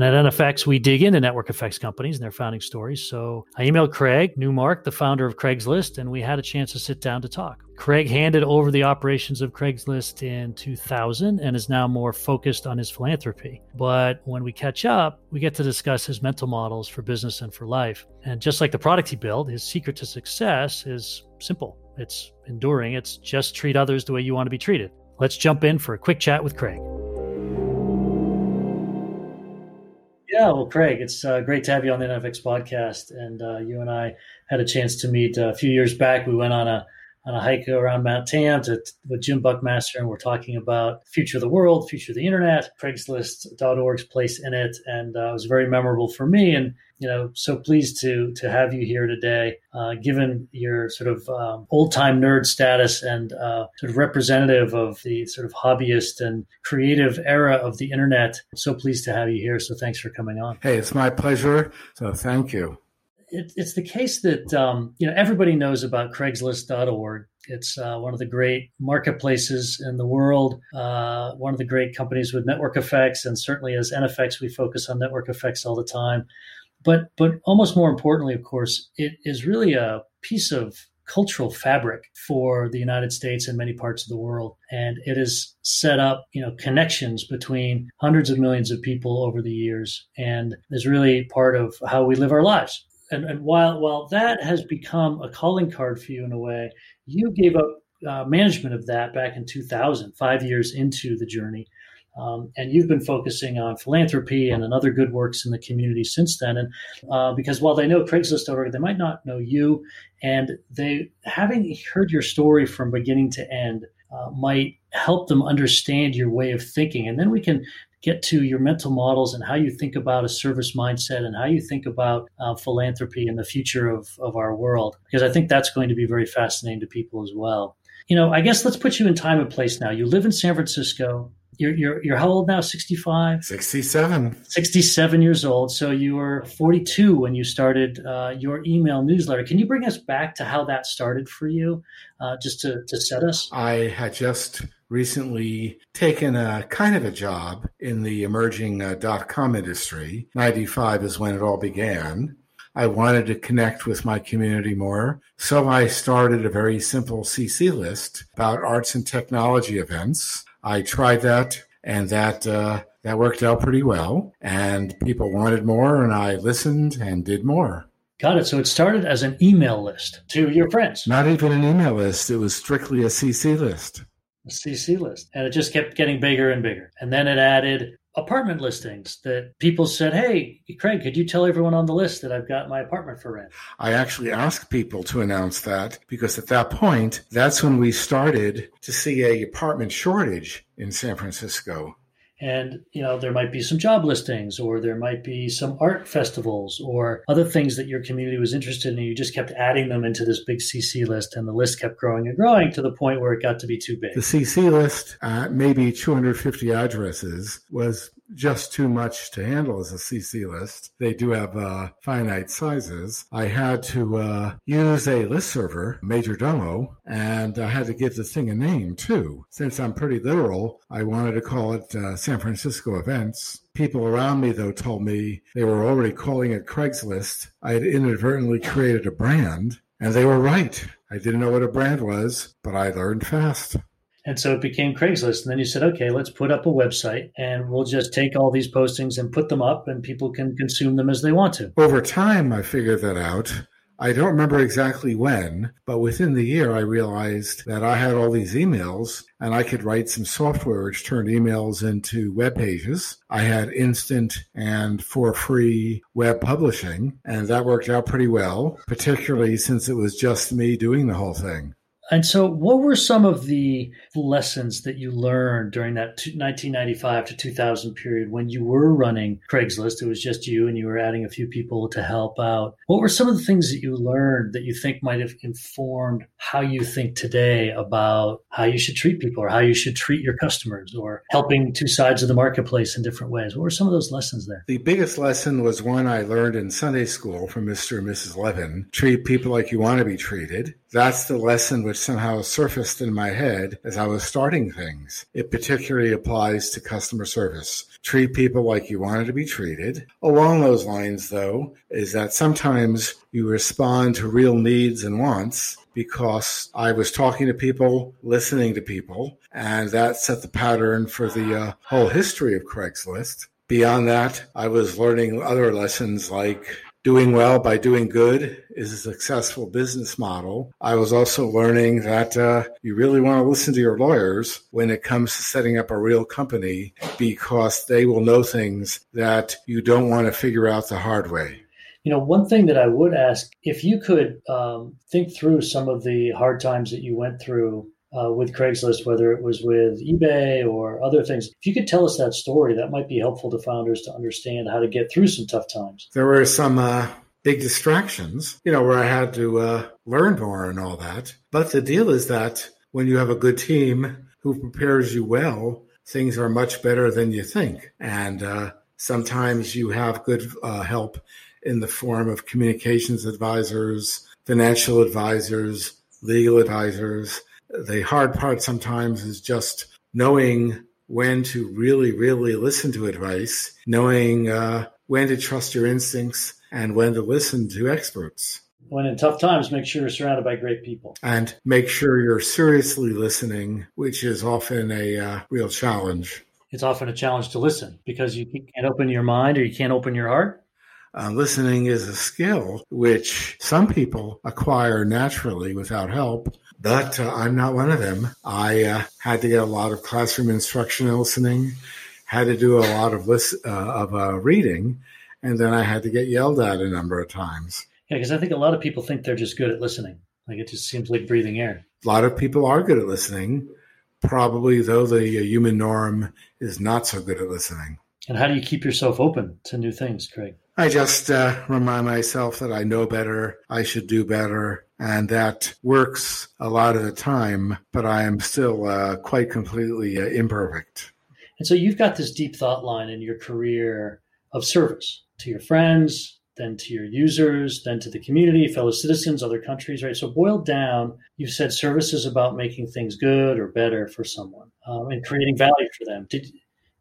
And at NFX, we dig into network effects companies and their founding stories. So I emailed Craig Newmark, the founder of Craigslist, and we had a chance to sit down to talk. Craig handed over the operations of Craigslist in 2000 and is now more focused on his philanthropy. But when we catch up, we get to discuss his mental models for business and for life. And just like the product he built, his secret to success is simple it's enduring, it's just treat others the way you want to be treated. Let's jump in for a quick chat with Craig. Yeah, well, Craig, it's uh, great to have you on the NFX podcast. And uh, you and I had a chance to meet uh, a few years back. We went on a on a hike around Mount Tam to, with Jim Buckmaster, and we're talking about future of the world, future of the internet, Craigslist.org's place in it, and uh, it was very memorable for me. And you know, so pleased to to have you here today, uh, given your sort of um, old time nerd status and uh, sort of representative of the sort of hobbyist and creative era of the internet. So pleased to have you here. So thanks for coming on. Hey, it's my pleasure. So thank you it, it's the case that um, you know everybody knows about Craigslist.org. It's uh, one of the great marketplaces in the world, uh, one of the great companies with network effects, and certainly as NFX, we focus on network effects all the time. But but almost more importantly, of course, it is really a piece of cultural fabric for the United States and many parts of the world. And it has set up, you know, connections between hundreds of millions of people over the years and is really part of how we live our lives and, and while while that has become a calling card for you in a way, you gave up uh, management of that back in 2000, five years into the journey. Um, and you've been focusing on philanthropy and on other good works in the community since then. And uh, because while they know Craigslist.org, they might not know you, and they having heard your story from beginning to end uh, might help them understand your way of thinking. And then we can get to your mental models and how you think about a service mindset and how you think about uh, philanthropy and the future of, of our world, because I think that's going to be very fascinating to people as well. You know, I guess let's put you in time and place now. You live in San Francisco. You're, you're, you're how old now? 65? 67. 67 years old. So you were 42 when you started uh, your email newsletter. Can you bring us back to how that started for you, uh, just to, to set us? I had just recently taken a kind of a job in the emerging uh, dot com industry. 95 is when it all began. I wanted to connect with my community more. So I started a very simple CC list about arts and technology events. I tried that and that, uh, that worked out pretty well and people wanted more and I listened and did more. Got it. So it started as an email list to your friends. Not even an email list. It was strictly a CC list. CC list. And it just kept getting bigger and bigger. And then it added apartment listings that people said, Hey, Craig, could you tell everyone on the list that I've got my apartment for rent? I actually asked people to announce that because at that point, that's when we started to see a apartment shortage in San Francisco and you know there might be some job listings or there might be some art festivals or other things that your community was interested in and you just kept adding them into this big cc list and the list kept growing and growing to the point where it got to be too big. The cc list uh, maybe 250 addresses was just too much to handle as a CC list. They do have uh, finite sizes. I had to uh, use a list server, Majordomo, and I had to give the thing a name too. Since I'm pretty literal, I wanted to call it uh, San Francisco Events. People around me, though, told me they were already calling it Craigslist. I had inadvertently created a brand, and they were right. I didn't know what a brand was, but I learned fast. And so it became Craigslist. And then you said, okay, let's put up a website and we'll just take all these postings and put them up and people can consume them as they want to. Over time, I figured that out. I don't remember exactly when, but within the year, I realized that I had all these emails and I could write some software which turned emails into web pages. I had instant and for free web publishing, and that worked out pretty well, particularly since it was just me doing the whole thing. And so, what were some of the lessons that you learned during that 1995 to 2000 period when you were running Craigslist? It was just you and you were adding a few people to help out. What were some of the things that you learned that you think might have informed how you think today about how you should treat people or how you should treat your customers or helping two sides of the marketplace in different ways? What were some of those lessons there? The biggest lesson was one I learned in Sunday school from Mr. and Mrs. Levin treat people like you want to be treated. That's the lesson which somehow surfaced in my head as I was starting things. It particularly applies to customer service. Treat people like you wanted to be treated. Along those lines, though, is that sometimes you respond to real needs and wants because I was talking to people, listening to people, and that set the pattern for the uh, whole history of Craigslist. Beyond that, I was learning other lessons like doing well by doing good is a successful business model. I was also learning that uh, you really want to listen to your lawyers when it comes to setting up a real company because they will know things that you don't want to figure out the hard way. You know, one thing that I would ask if you could um, think through some of the hard times that you went through uh, with Craigslist, whether it was with eBay or other things. If you could tell us that story, that might be helpful to founders to understand how to get through some tough times. There were some uh, big distractions, you know, where I had to uh, learn more and all that. But the deal is that when you have a good team who prepares you well, things are much better than you think. And uh, sometimes you have good uh, help in the form of communications advisors, financial advisors, legal advisors the hard part sometimes is just knowing when to really, really listen to advice, knowing uh, when to trust your instincts and when to listen to experts. When in tough times, make sure you're surrounded by great people. And make sure you're seriously listening, which is often a uh, real challenge. It's often a challenge to listen because you can't open your mind or you can't open your heart. Uh, listening is a skill which some people acquire naturally without help, but uh, I'm not one of them. I uh, had to get a lot of classroom instruction listening, had to do a lot of list, uh, of uh, reading, and then I had to get yelled at a number of times. Yeah, because I think a lot of people think they're just good at listening. Like it just seems like breathing air. A lot of people are good at listening, probably though the uh, human norm is not so good at listening. And how do you keep yourself open to new things, Craig? I just uh, remind myself that I know better, I should do better, and that works a lot of the time, but I am still uh, quite completely uh, imperfect. And so you've got this deep thought line in your career of service to your friends, then to your users, then to the community, fellow citizens, other countries, right? So boiled down, you've said service is about making things good or better for someone um, and creating value for them. Did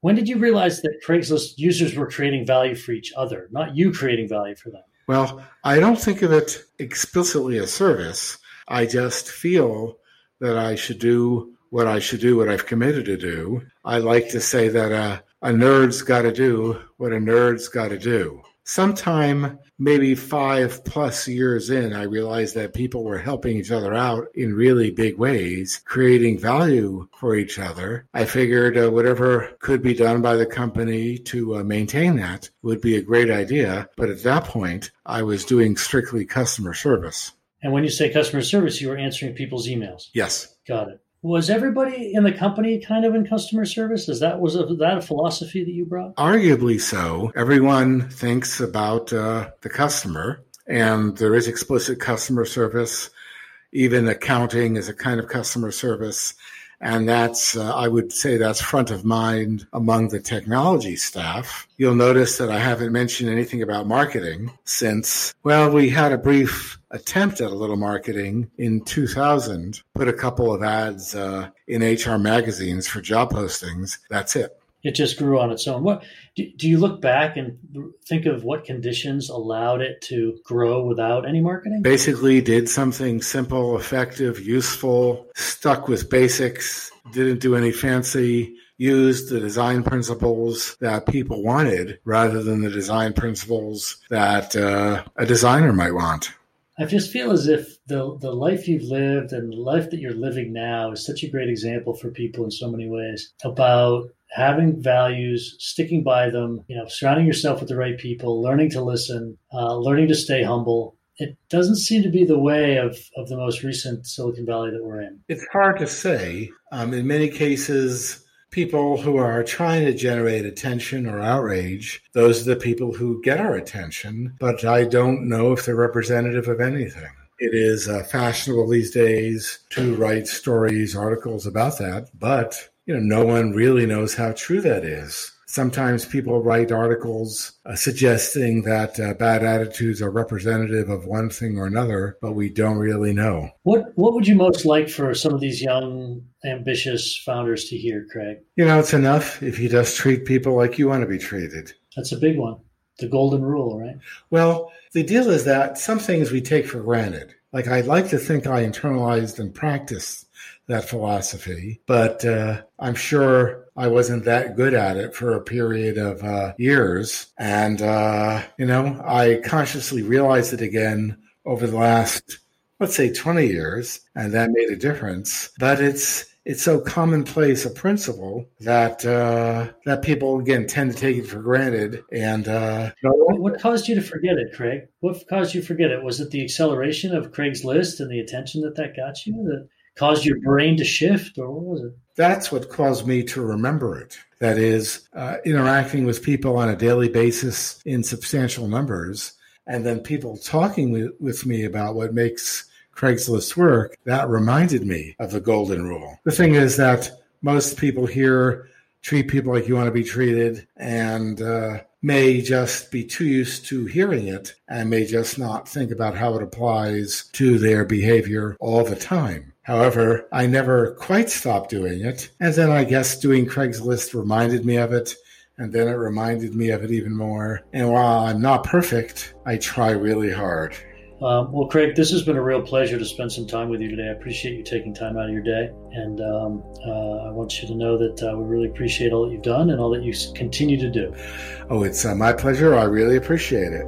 when did you realize that Craigslist users were creating value for each other, not you creating value for them? Well, I don't think of it explicitly as service. I just feel that I should do what I should do, what I've committed to do. I like to say that uh, a nerd's got to do what a nerd's got to do sometime maybe five plus years in, I realized that people were helping each other out in really big ways, creating value for each other. I figured uh, whatever could be done by the company to uh, maintain that would be a great idea. But at that point, I was doing strictly customer service. And when you say customer service, you were answering people's emails. Yes. Got it was everybody in the company kind of in customer service? Is that was a, that a philosophy that you brought? Arguably so. Everyone thinks about uh, the customer, and there is explicit customer service. Even accounting is a kind of customer service. And that's, uh, I would say that's front of mind among the technology staff. You'll notice that I haven't mentioned anything about marketing since, well, we had a brief attempt at a little marketing in 2000, put a couple of ads uh, in HR magazines for job postings. That's it it just grew on its own. What do, do, you look back and think of what conditions allowed it to grow without any marketing? Basically, did something simple, effective, useful, stuck with basics, didn't do any fancy. Used the design principles that people wanted rather than the design principles that uh, a designer might want. I just feel as if the the life you've lived and the life that you're living now is such a great example for people in so many ways about having values, sticking by them, you know, surrounding yourself with the right people, learning to listen, uh, learning to stay humble. It doesn't seem to be the way of, of the most recent Silicon Valley that we're in. It's hard to say. Um, in many cases, people who are trying to generate attention or outrage, those are the people who get our attention, but I don't know if they're representative of anything. It is uh, fashionable these days to write stories, articles about that, but you know, no one really knows how true that is. Sometimes people write articles uh, suggesting that uh, bad attitudes are representative of one thing or another, but we don't really know. What What would you most like for some of these young, ambitious founders to hear, Craig? You know, it's enough if you just treat people like you want to be treated. That's a big one. The golden rule, right? Well, the deal is that some things we take for granted. Like I'd like to think I internalized and practiced that philosophy, but uh, I'm sure I wasn't that good at it for a period of uh, years. And, uh, you know, I consciously realized it again over the last, let's say, 20 years, and that made a difference. But it's, it's so commonplace a principle that uh, that people again tend to take it for granted. And uh, what caused you to forget it, Craig? What caused you to forget it? Was it the acceleration of Craigslist and the attention that that got you that caused your brain to shift, or what was it? That's what caused me to remember it. That is, uh, interacting with people on a daily basis in substantial numbers, and then people talking with, with me about what makes Craigslist work, that reminded me of the golden rule. The thing is that most people hear treat people like you want to be treated and uh, may just be too used to hearing it and may just not think about how it applies to their behavior all the time. However, I never quite stopped doing it. And then I guess doing Craigslist reminded me of it. And then it reminded me of it even more. And while I'm not perfect, I try really hard. Um, well, Craig, this has been a real pleasure to spend some time with you today. I appreciate you taking time out of your day. And um, uh, I want you to know that uh, we really appreciate all that you've done and all that you continue to do. Oh, it's uh, my pleasure. I really appreciate it.